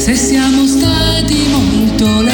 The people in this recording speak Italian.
se siamo stati molto lenti.